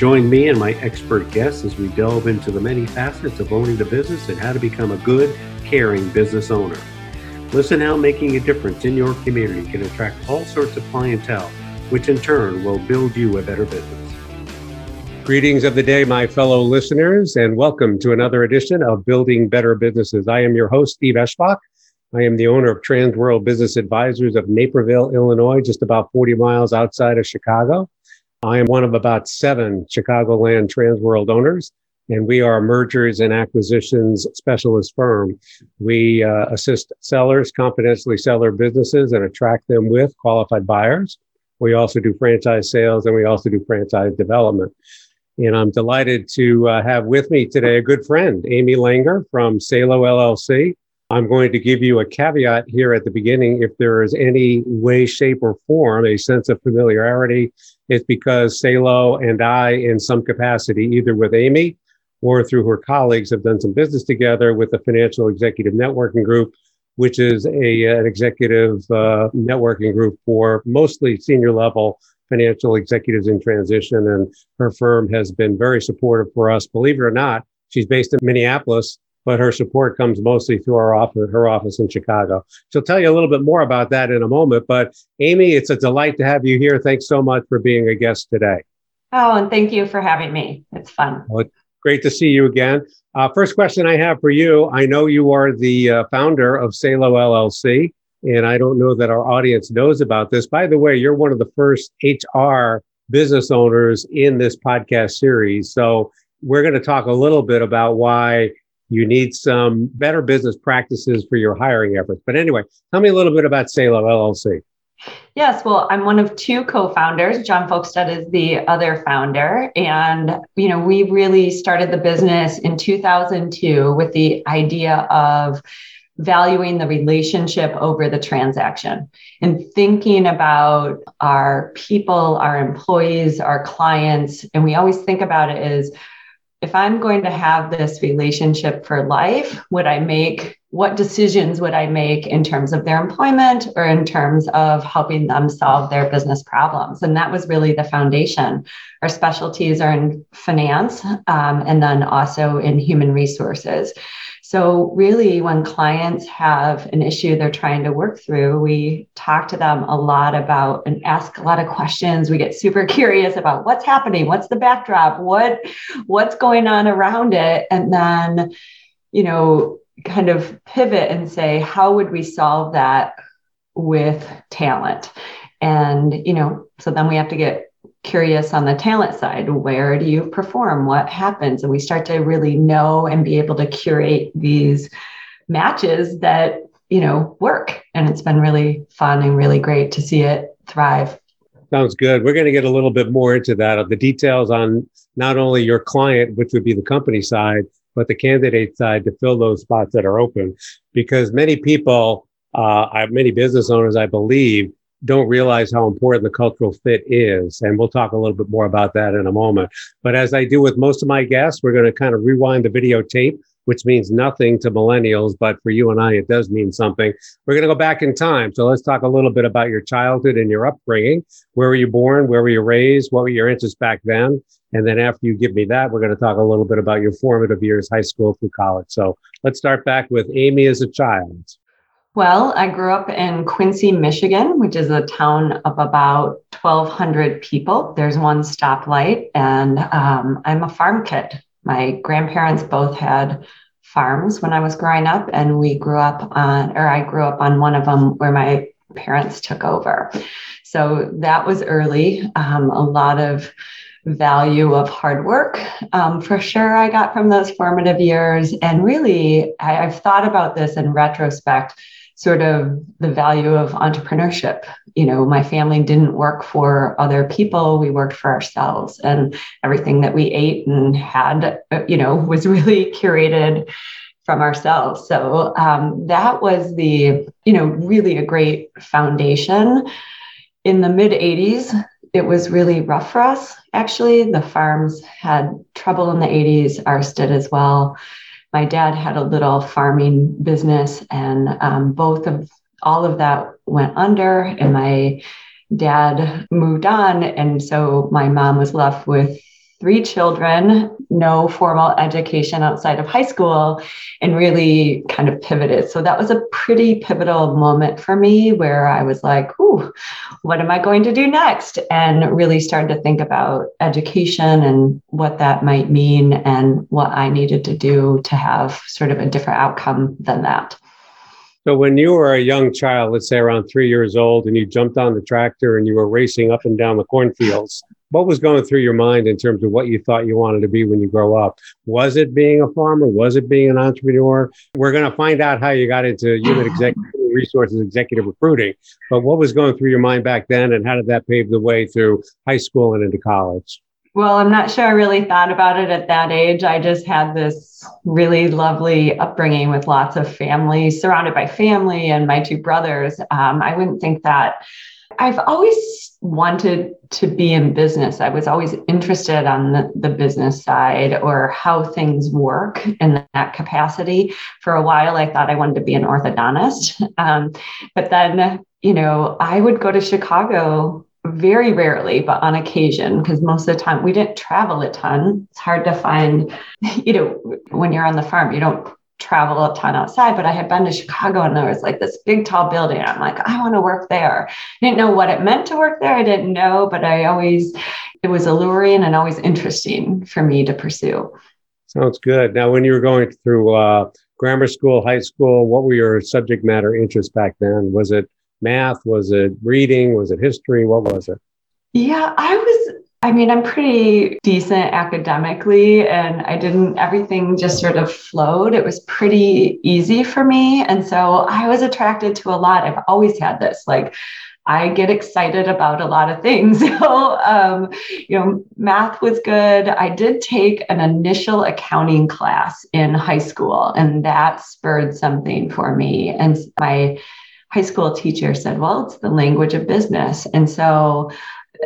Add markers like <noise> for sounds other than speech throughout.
Join me and my expert guests as we delve into the many facets of owning the business and how to become a good, caring business owner. Listen how making a difference in your community can attract all sorts of clientele, which in turn will build you a better business. Greetings of the day, my fellow listeners, and welcome to another edition of Building Better Businesses. I am your host, Steve Eschbach. I am the owner of Transworld Business Advisors of Naperville, Illinois, just about 40 miles outside of Chicago. I am one of about seven Chicagoland Transworld owners, and we are a mergers and acquisitions specialist firm. We uh, assist sellers confidentially sell their businesses and attract them with qualified buyers. We also do franchise sales and we also do franchise development. And I'm delighted to uh, have with me today a good friend, Amy Langer from Salo LLC. I'm going to give you a caveat here at the beginning. If there is any way, shape, or form a sense of familiarity, it's because Salo and I, in some capacity, either with Amy or through her colleagues, have done some business together with the Financial Executive Networking Group, which is a, an executive uh, networking group for mostly senior level financial executives in transition. And her firm has been very supportive for us. Believe it or not, she's based in Minneapolis but her support comes mostly through our office, her office in Chicago. She'll tell you a little bit more about that in a moment. But Amy, it's a delight to have you here. Thanks so much for being a guest today. Oh, and thank you for having me. It's fun. Well, great to see you again. Uh, first question I have for you I know you are the uh, founder of Salo LLC, and I don't know that our audience knows about this. By the way, you're one of the first HR business owners in this podcast series. So we're going to talk a little bit about why you need some better business practices for your hiring efforts. But anyway, tell me a little bit about Salo LLC. Yes, well, I'm one of two co-founders. John Folkestad is the other founder, and you know, we really started the business in 2002 with the idea of valuing the relationship over the transaction and thinking about our people, our employees, our clients, and we always think about it as if I'm going to have this relationship for life, would I make what decisions would I make in terms of their employment or in terms of helping them solve their business problems? And that was really the foundation. Our specialties are in finance um, and then also in human resources. So, really, when clients have an issue they're trying to work through, we talk to them a lot about and ask a lot of questions. We get super curious about what's happening, what's the backdrop, what what's going on around it, and then, you know, kind of pivot and say, how would we solve that with talent? And you know, so then we have to get curious on the talent side where do you perform? What happens? And we start to really know and be able to curate these matches that you know work. And it's been really fun and really great to see it thrive. Sounds good. We're going to get a little bit more into that of the details on not only your client which would be the company side but the candidate side to fill those spots that are open. Because many people uh, many business owners i believe don't realize how important the cultural fit is. And we'll talk a little bit more about that in a moment. But as I do with most of my guests, we're going to kind of rewind the videotape, which means nothing to millennials, but for you and I, it does mean something. We're going to go back in time. So let's talk a little bit about your childhood and your upbringing. Where were you born? Where were you raised? What were your interests back then? And then after you give me that, we're going to talk a little bit about your formative years, high school through college. So let's start back with Amy as a child. Well, I grew up in Quincy, Michigan, which is a town of about 1,200 people. There's one stoplight, and um, I'm a farm kid. My grandparents both had farms when I was growing up, and we grew up on, or I grew up on one of them where my parents took over. So that was early. Um, a lot of value of hard work um, for sure I got from those formative years. And really, I, I've thought about this in retrospect sort of the value of entrepreneurship. You know, my family didn't work for other people, we worked for ourselves, and everything that we ate and had, you know, <laughs> was really curated from ourselves. So um, that was the, you know, really a great foundation. In the mid 80s, it was really rough for us, actually. The farms had trouble in the 80s, ours did as well my dad had a little farming business, and um, both of all of that went under, and my dad moved on. And so my mom was left with three children, no formal education outside of high school, and really kind of pivoted. So that was a pretty pivotal moment for me where I was like, ooh, what am I going to do next? And really started to think about education and what that might mean and what I needed to do to have sort of a different outcome than that. So when you were a young child, let's say around three years old, and you jumped on the tractor and you were racing up and down the cornfields, what was going through your mind in terms of what you thought you wanted to be when you grow up? Was it being a farmer? Was it being an entrepreneur? We're going to find out how you got into human executive resources executive recruiting. But what was going through your mind back then, and how did that pave the way through high school and into college? Well, I'm not sure I really thought about it at that age. I just had this really lovely upbringing with lots of family, surrounded by family and my two brothers. Um, I wouldn't think that I've always wanted to be in business. I was always interested on the, the, business side or how things work in that capacity. For a while, I thought I wanted to be an orthodontist. Um, but then, you know, I would go to Chicago very rarely, but on occasion, because most of the time we didn't travel a ton. It's hard to find, <laughs> you know, when you're on the farm, you don't travel a ton outside, but I had been to Chicago and there was like this big tall building. I'm like, I want to work there. I didn't know what it meant to work there. I didn't know, but I always, it was alluring and always interesting for me to pursue. Sounds good. Now, when you were going through uh, grammar school, high school, what were your subject matter interests back then? Was it math? Was it reading? Was it history? What was it? Yeah, I was I mean, I'm pretty decent academically, and I didn't, everything just sort of flowed. It was pretty easy for me. And so I was attracted to a lot. I've always had this, like, I get excited about a lot of things. <laughs> So, um, you know, math was good. I did take an initial accounting class in high school, and that spurred something for me. And my high school teacher said, Well, it's the language of business. And so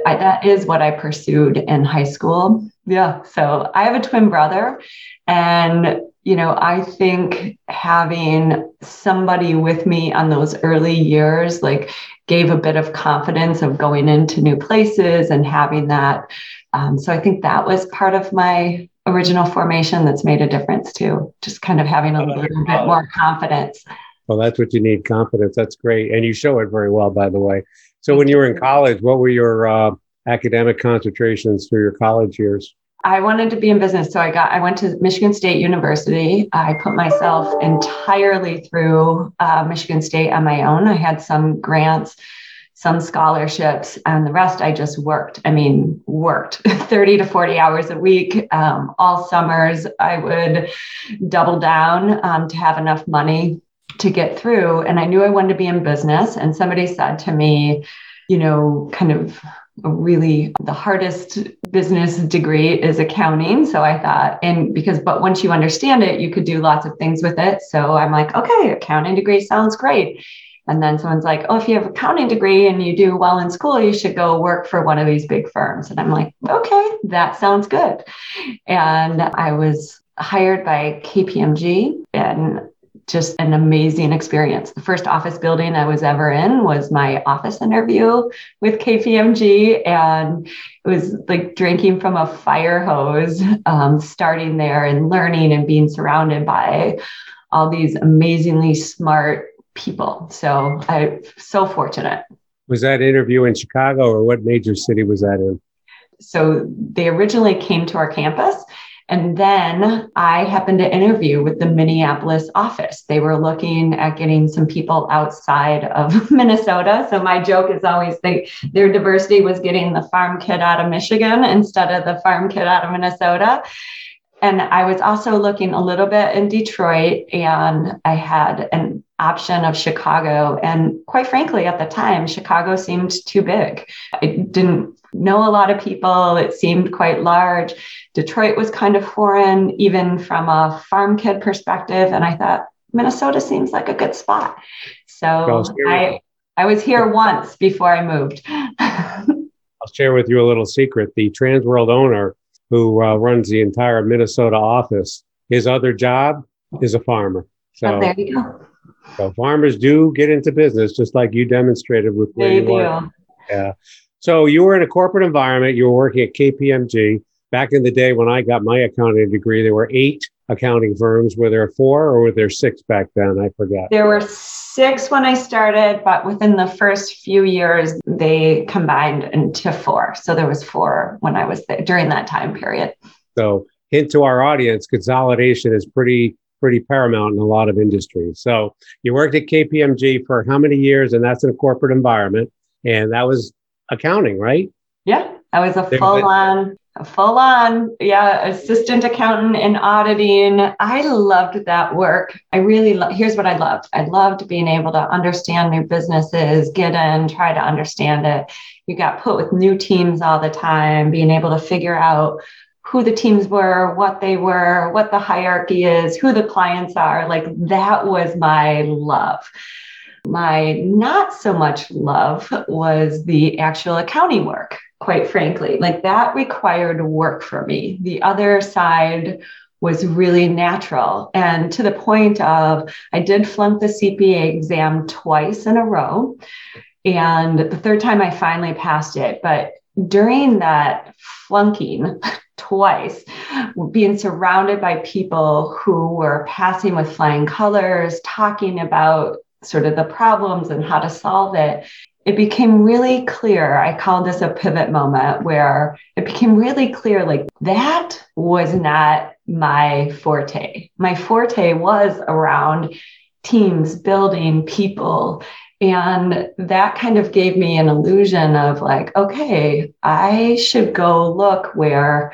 I, that is what I pursued in high school. Yeah. So I have a twin brother. And, you know, I think having somebody with me on those early years, like, gave a bit of confidence of going into new places and having that. Um, so I think that was part of my original formation that's made a difference too, just kind of having a little bit more confidence. Well, that's what you need confidence. That's great. And you show it very well, by the way. So when you were in college, what were your uh, academic concentrations through your college years? I wanted to be in business. So I got, I went to Michigan State University. I put myself entirely through uh, Michigan State on my own. I had some grants, some scholarships, and the rest I just worked. I mean, worked <laughs> 30 to 40 hours a week. Um, all summers, I would double down um, to have enough money to get through. And I knew I wanted to be in business. And somebody said to me, you know, kind of really the hardest business degree is accounting. So I thought, and because, but once you understand it, you could do lots of things with it. So I'm like, okay, accounting degree sounds great. And then someone's like, oh, if you have accounting degree and you do well in school, you should go work for one of these big firms. And I'm like, okay, that sounds good. And I was hired by KPMG and just an amazing experience. The first office building I was ever in was my office interview with KPMG, and it was like drinking from a fire hose, <laughs> um, starting there and learning and being surrounded by all these amazingly smart people. So I'm so fortunate. Was that interview in Chicago, or what major city was that in? So they originally came to our campus And then I happened to interview with the Minneapolis office. They were looking at getting some people outside of <laughs> Minnesota. So my joke is always that their diversity was getting the farm kid out of Michigan instead of the farm kid out of Minnesota. And I was also looking a little bit in Detroit, and I had an option of Chicago. And quite frankly, at the time, Chicago seemed too big. I didn't know a lot of people, it seemed quite large. Detroit was kind of foreign, even from a farm kid perspective. And I thought, Minnesota seems like a good spot. So I, I was here once before I moved. <laughs> I'll share with you a little secret. The Trans World owner who uh, runs the entire Minnesota office, his other job is a farmer. So oh, there you go. So farmers do get into business, just like you demonstrated with where they you do. Yeah. So you were in a corporate environment. You were working at KPMG. Back in the day when I got my accounting degree, there were eight accounting firms. Were there four or were there six back then? I forget. There were six when I started, but within the first few years, they combined into four. So there was four when I was there during that time period. So hint to our audience, consolidation is pretty pretty paramount in a lot of industries. So you worked at KPMG for how many years? And that's in a corporate environment. And that was accounting, right? Yeah, I was a full on, full on, yeah, assistant accountant in auditing. I loved that work. I really, lo- here's what I loved I loved being able to understand new businesses, get in, try to understand it. You got put with new teams all the time, being able to figure out who the teams were, what they were, what the hierarchy is, who the clients are. Like that was my love. My not so much love was the actual accounting work, quite frankly. Like that required work for me. The other side was really natural. And to the point of, I did flunk the CPA exam twice in a row. And the third time I finally passed it. But during that flunking, <laughs> twice, being surrounded by people who were passing with flying colors, talking about sort of the problems and how to solve it, it became really clear. I call this a pivot moment where it became really clear like that was not my forte. My forte was around teams, building people. And that kind of gave me an illusion of like, okay, I should go look where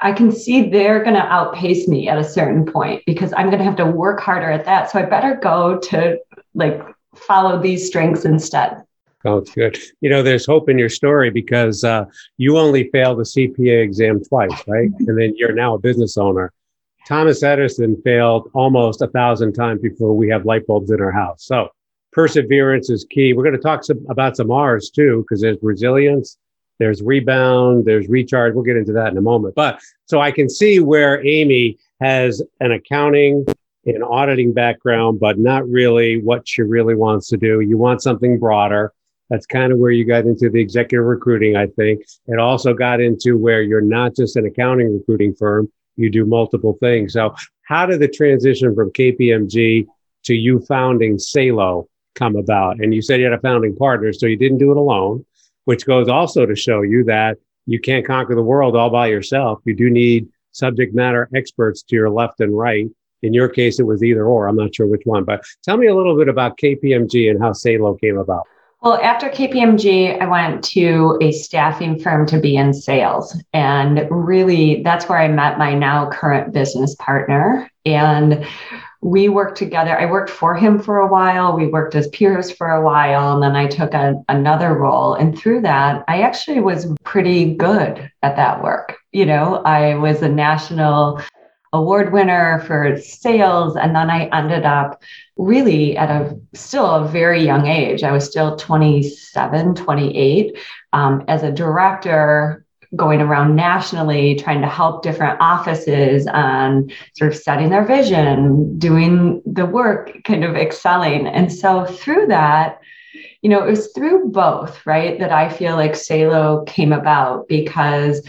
I can see they're going to outpace me at a certain point because I'm going to have to work harder at that. So I better go to like follow these strengths instead. Sounds good. You know, there's hope in your story because uh, you only failed the CPA exam twice, right? and then you're now a business owner. Thomas Edison failed almost a thousand times before we have light bulbs in our house. So perseverance is key. We're going to talk some, about some R's too, because there's resilience, there's rebound, there's recharge. We'll get into that in a moment. But so I can see where Amy has an accounting and auditing background, but not really what she really wants to do. You want something broader. That's kind of where you got into the executive recruiting, I think. It also got into where you're not just an accounting recruiting firm, you do multiple things. So, how did the transition from KPMG to you founding Salo come about? And you said you had a founding partner, so you didn't do it alone which goes also to show you that you can't conquer the world all by yourself. You do need subject matter experts to your left and right. In your case, it was either or. I'm not sure which one, but tell me a little bit about KPMG and how Salo came about. Well, after KPMG, I went to a staffing firm to be in sales. And really, that's where I met my now current business partner. And we worked together. I worked for him for a while. We worked as peers for a while. And then I took a, another role. And through that, I actually was pretty good at that work. You know, I was a national award winner for sales. And then I ended up really at a still a very young age. I was still 27, 28 um, as a director going around nationally trying to help different offices on sort of setting their vision, doing the work, kind of excelling. And so through that, you know, it was through both, right, that I feel like Salo came about because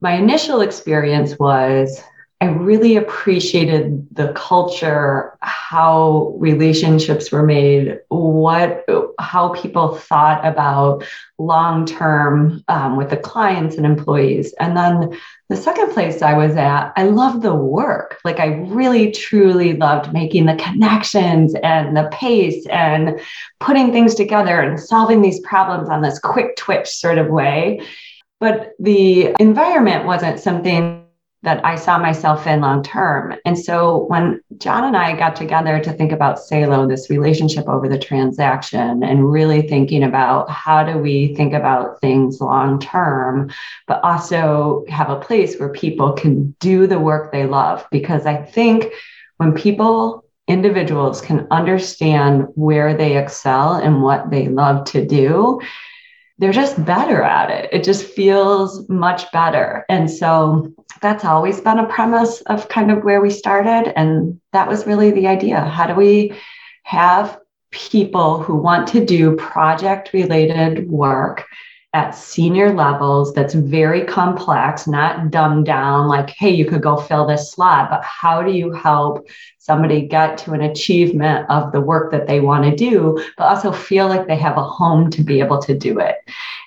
my initial experience was I really appreciated the culture, how relationships were made, what, how people thought about long term um, with the clients and employees. And then the second place I was at, I loved the work. Like I really truly loved making the connections and the pace and putting things together and solving these problems on this quick twitch sort of way. But the environment wasn't something that I saw myself in long term. And so when John and I got together to think about Salo, this relationship over the transaction, and really thinking about how do we think about things long term, but also have a place where people can do the work they love. Because I think when people, individuals can understand where they excel and what they love to do, they're just better at it. It just feels much better. And so that's always been a premise of kind of where we started. And that was really the idea. How do we have people who want to do project related work at senior levels that's very complex, not dumbed down like, hey, you could go fill this slot, but how do you help somebody get to an achievement of the work that they want to do, but also feel like they have a home to be able to do it?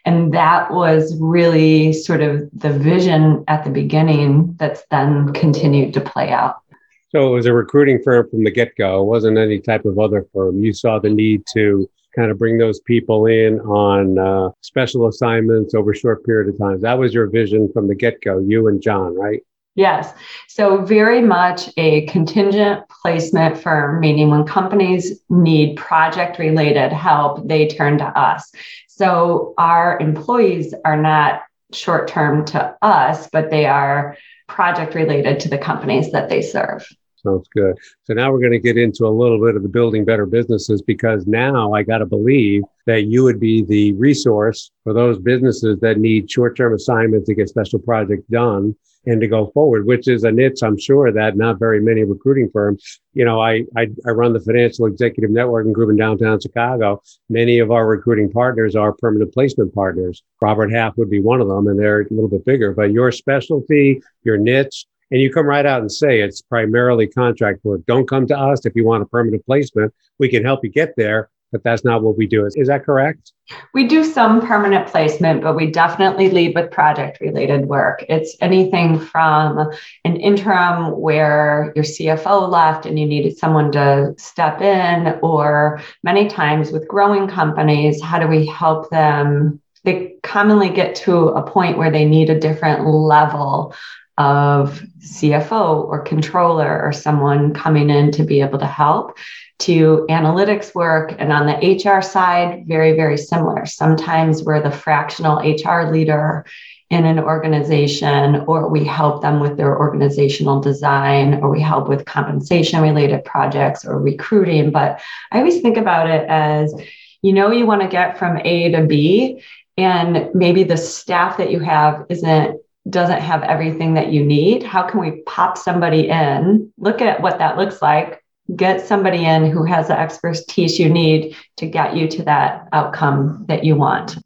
And that was really sort of the vision at the beginning that's then continued to play out. So it was a recruiting firm from the get go. It wasn't any type of other firm. You saw the need to kind of bring those people in on uh, special assignments over short period of time. That was your vision from the get go, you and John, right? Yes. So, very much a contingent placement firm, meaning when companies need project related help, they turn to us. So, our employees are not short term to us, but they are project related to the companies that they serve. Sounds good. So now we're going to get into a little bit of the building better businesses because now I got to believe that you would be the resource for those businesses that need short term assignments to get special projects done and to go forward, which is a niche I'm sure that not very many recruiting firms, you know, I, I, I run the financial executive networking group in downtown Chicago. Many of our recruiting partners are permanent placement partners. Robert Half would be one of them and they're a little bit bigger, but your specialty, your niche, and you come right out and say it's primarily contract work. Don't come to us if you want a permanent placement. We can help you get there, but that's not what we do. Is, is that correct? We do some permanent placement, but we definitely lead with project related work. It's anything from an interim where your CFO left and you needed someone to step in, or many times with growing companies, how do we help them? They commonly get to a point where they need a different level of CFO or controller or someone coming in to be able to help to analytics work. And on the HR side, very, very similar. Sometimes we're the fractional HR leader in an organization, or we help them with their organizational design, or we help with compensation related projects or recruiting. But I always think about it as you know, you want to get from A to B, and maybe the staff that you have isn't doesn't have everything that you need, how can we pop somebody in, look at what that looks like, get somebody in who has the expertise you need to get you to that outcome that you want?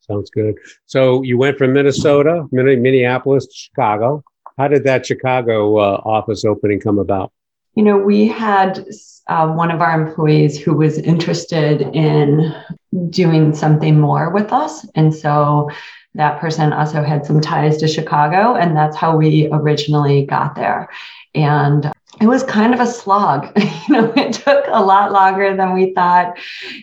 Sounds good. So you went from Minnesota, Minneapolis to Chicago. How did that Chicago uh, office opening come about? You know, we had uh, one of our employees who was interested in doing something more with us. And so that person also had some ties to Chicago, and that's how we originally got there. And it was kind of a slog. <laughs> you know, it took a lot longer than we thought.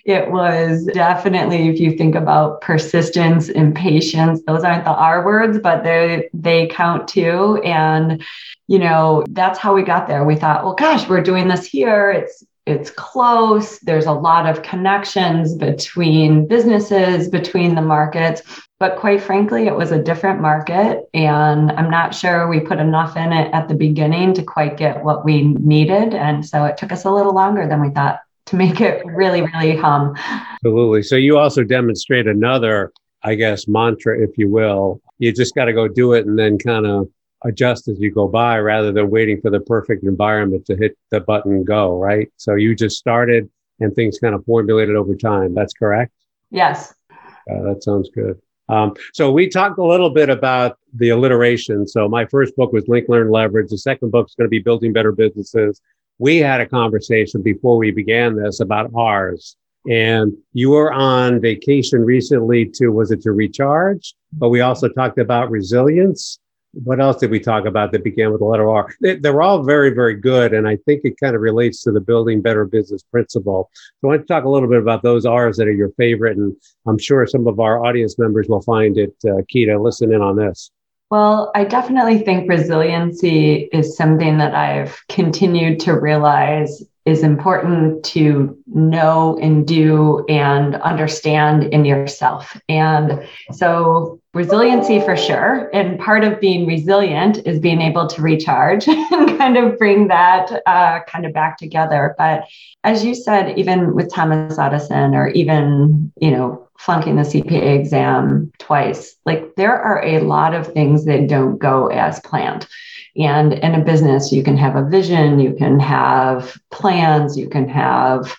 It was definitely, if you think about persistence and patience, those aren't the R words, but they they count too. And you know, that's how we got there. We thought, well, gosh, we're doing this here. It's it's close. There's a lot of connections between businesses, between the markets. But quite frankly, it was a different market. And I'm not sure we put enough in it at the beginning to quite get what we needed. And so it took us a little longer than we thought to make it really, really hum. Absolutely. So you also demonstrate another, I guess, mantra, if you will. You just got to go do it and then kind of adjust as you go by rather than waiting for the perfect environment to hit the button go, right? So you just started and things kind of formulated over time. That's correct? Yes. Uh, that sounds good. Um, so we talked a little bit about the alliteration. So my first book was Link, Learn, Leverage. The second book is going to be Building Better Businesses. We had a conversation before we began this about ours. And you were on vacation recently to, was it to recharge? But we also talked about resilience what else did we talk about that began with the letter R? They, they're all very, very good. And I think it kind of relates to the building better business principle. So I want to talk a little bit about those R's that are your favorite. And I'm sure some of our audience members will find it uh, key to listen in on this. Well, I definitely think resiliency is something that I've continued to realize is important to know and do and understand in yourself. And so, resiliency for sure. And part of being resilient is being able to recharge <laughs> and kind of bring that uh, kind of back together. But as you said, even with Thomas Edison, or even, you know, flunking the CPA exam twice, like there are a lot of things that don't go as planned. And in a business, you can have a vision, you can have plans, you can have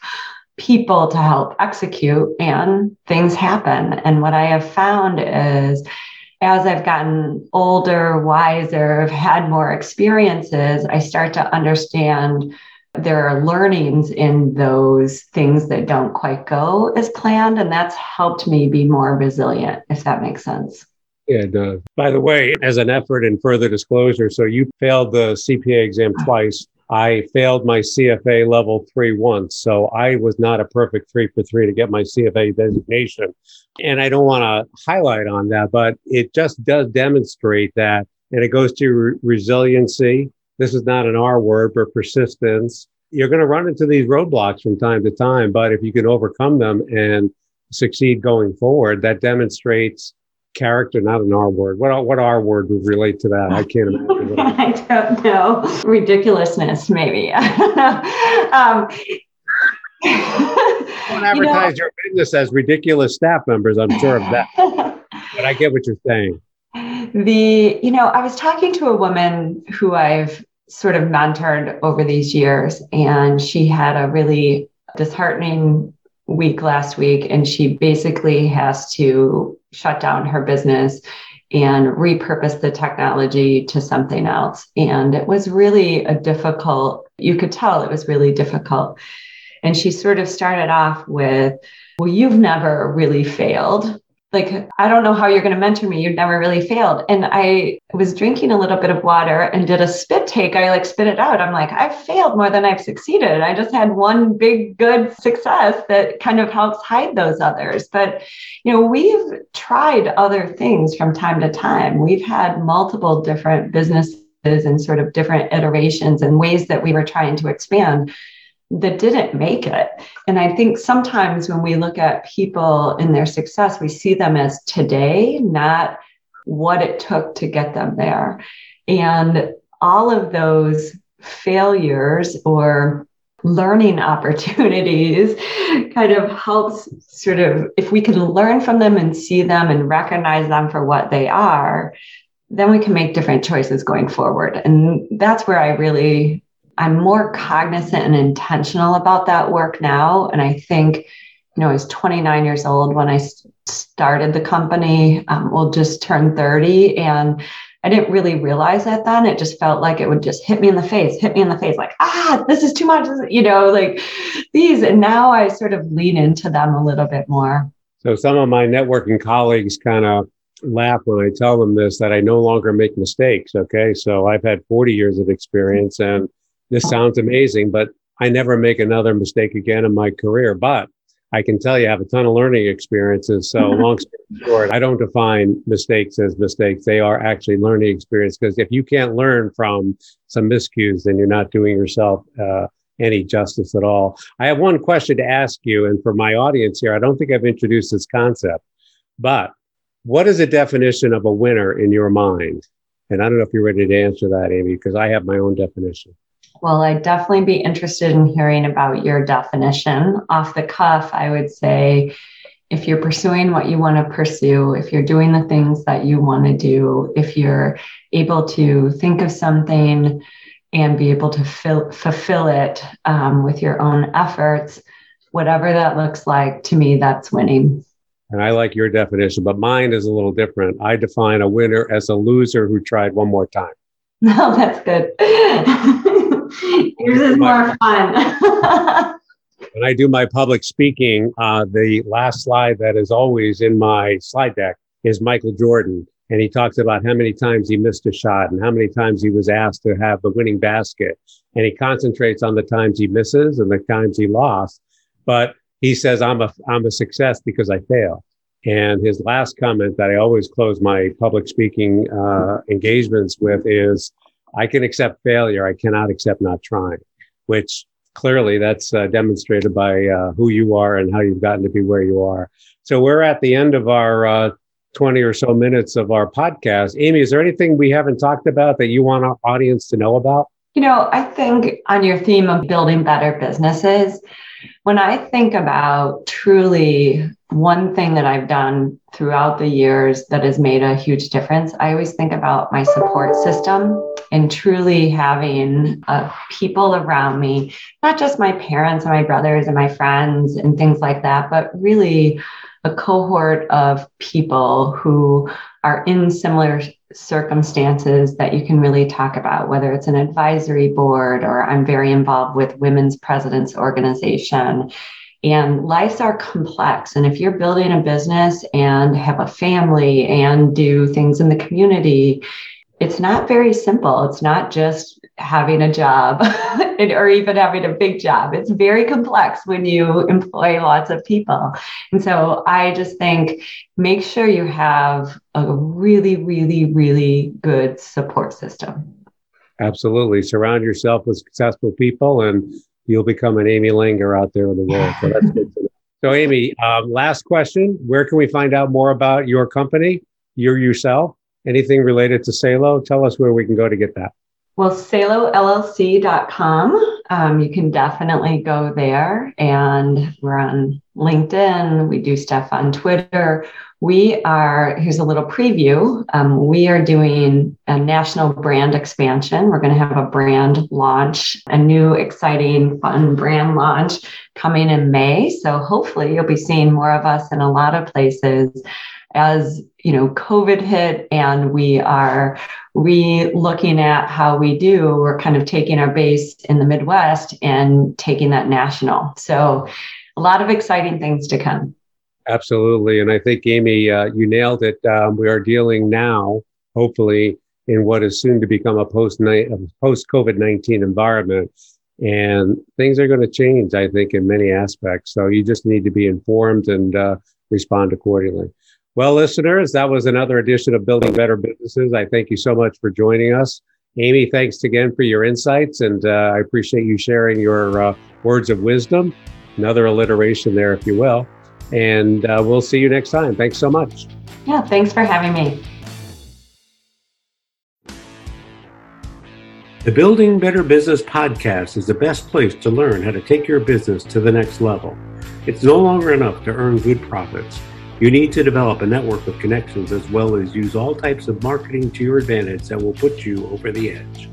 people to help execute, and things happen. And what I have found is, as I've gotten older, wiser, I've had more experiences, I start to understand there are learnings in those things that don't quite go as planned. And that's helped me be more resilient, if that makes sense. And uh, by the way, as an effort in further disclosure, so you failed the CPA exam twice. I failed my CFA level three once. So I was not a perfect three for three to get my CFA designation. And I don't want to highlight on that, but it just does demonstrate that. And it goes to re- resiliency. This is not an R word, but persistence. You're going to run into these roadblocks from time to time, but if you can overcome them and succeed going forward, that demonstrates character, not an R word. What what R word would relate to that? I can't imagine. <laughs> I don't know. Ridiculousness, maybe. <laughs> um, don't advertise you know, your business as ridiculous staff members. I'm sure of that. <laughs> but I get what you're saying. The you know, I was talking to a woman who I've sort of mentored over these years, and she had a really disheartening week last week, and she basically has to shut down her business and repurpose the technology to something else. And it was really a difficult, you could tell it was really difficult. And she sort of started off with, Well, you've never really failed like i don't know how you're going to mentor me. You've never really failed. And i was drinking a little bit of water and did a spit take. I like spit it out. I'm like i've failed more than i've succeeded. I just had one big good success that kind of helps hide those others. But you know we've tried other things from time to time. We've had multiple different businesses and sort of different iterations and ways that we were trying to expand that didn't make it. And I think sometimes when we look at people in their success, we see them as today, not what it took to get them there. And all of those failures or learning opportunities <laughs> kind of helps sort of if we can learn from them and see them and recognize them for what they are then we can make different choices going forward and that's where i really I'm more cognizant and intentional about that work now. And I think, you know, I was 29 years old when I started the company. Um, we'll just turn 30. And I didn't really realize that then. It just felt like it would just hit me in the face, hit me in the face, like, ah, this is too much, you know, like these. And now I sort of lean into them a little bit more. So some of my networking colleagues kind of laugh when I tell them this that I no longer make mistakes. Okay. So I've had 40 years of experience and this sounds amazing, but I never make another mistake again in my career. But I can tell you I have a ton of learning experiences. So long story short, I don't define mistakes as mistakes. They are actually learning experience because if you can't learn from some miscues, then you're not doing yourself uh, any justice at all. I have one question to ask you. And for my audience here, I don't think I've introduced this concept, but what is the definition of a winner in your mind? And I don't know if you're ready to answer that, Amy, because I have my own definition. Well, I'd definitely be interested in hearing about your definition. Off the cuff, I would say if you're pursuing what you want to pursue, if you're doing the things that you want to do, if you're able to think of something and be able to fill, fulfill it um, with your own efforts, whatever that looks like, to me, that's winning. And I like your definition, but mine is a little different. I define a winner as a loser who tried one more time. <laughs> No, that's good. <laughs> <laughs> Yours is more fun. <laughs> when I do my public speaking, uh, the last slide that is always in my slide deck is Michael Jordan. And he talks about how many times he missed a shot and how many times he was asked to have the winning basket. And he concentrates on the times he misses and the times he lost. But he says, I'm a, I'm a success because I fail. And his last comment that I always close my public speaking uh, engagements with is, I can accept failure. I cannot accept not trying, which clearly that's uh, demonstrated by uh, who you are and how you've gotten to be where you are. So we're at the end of our uh, 20 or so minutes of our podcast. Amy, is there anything we haven't talked about that you want our audience to know about? You know, I think on your theme of building better businesses, when I think about truly one thing that I've done throughout the years that has made a huge difference, I always think about my support system and truly having uh, people around me, not just my parents and my brothers and my friends and things like that, but really a cohort of people who are in similar circumstances that you can really talk about, whether it's an advisory board or I'm very involved with Women's Presidents Organization. And lives are complex. And if you're building a business and have a family and do things in the community, it's not very simple. It's not just having a job <laughs> or even having a big job. It's very complex when you employ lots of people. And so I just think make sure you have a really, really, really good support system. Absolutely. Surround yourself with successful people and you'll become an Amy Langer out there in the world. So that's good to know. So, Amy, um, last question Where can we find out more about your company, you yourself? Anything related to Salo, tell us where we can go to get that. Well, salollc.com. Um, you can definitely go there. And we're on LinkedIn. We do stuff on Twitter. We are, here's a little preview. Um, we are doing a national brand expansion. We're going to have a brand launch, a new, exciting, fun brand launch coming in May. So hopefully you'll be seeing more of us in a lot of places as you know covid hit and we are re-looking at how we do we're kind of taking our base in the midwest and taking that national. So a lot of exciting things to come. Absolutely. And i think amy uh, you nailed it. Um, we are dealing now hopefully in what is soon to become a post post covid-19 environment. And things are going to change i think in many aspects. So you just need to be informed and uh, respond accordingly well, listeners, that was another edition of Building Better Businesses. I thank you so much for joining us. Amy, thanks again for your insights, and uh, I appreciate you sharing your uh, words of wisdom. Another alliteration there, if you will. And uh, we'll see you next time. Thanks so much. Yeah, thanks for having me. The Building Better Business podcast is the best place to learn how to take your business to the next level. It's no longer enough to earn good profits. You need to develop a network of connections as well as use all types of marketing to your advantage that will put you over the edge.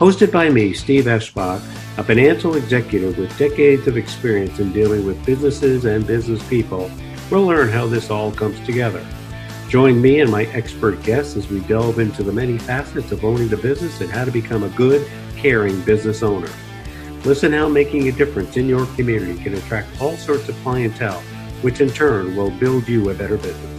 Hosted by me, Steve Eschbach, a financial executive with decades of experience in dealing with businesses and business people, we'll learn how this all comes together. Join me and my expert guests as we delve into the many facets of owning a business and how to become a good, caring business owner. Listen how making a difference in your community can attract all sorts of clientele which in turn will build you a better business.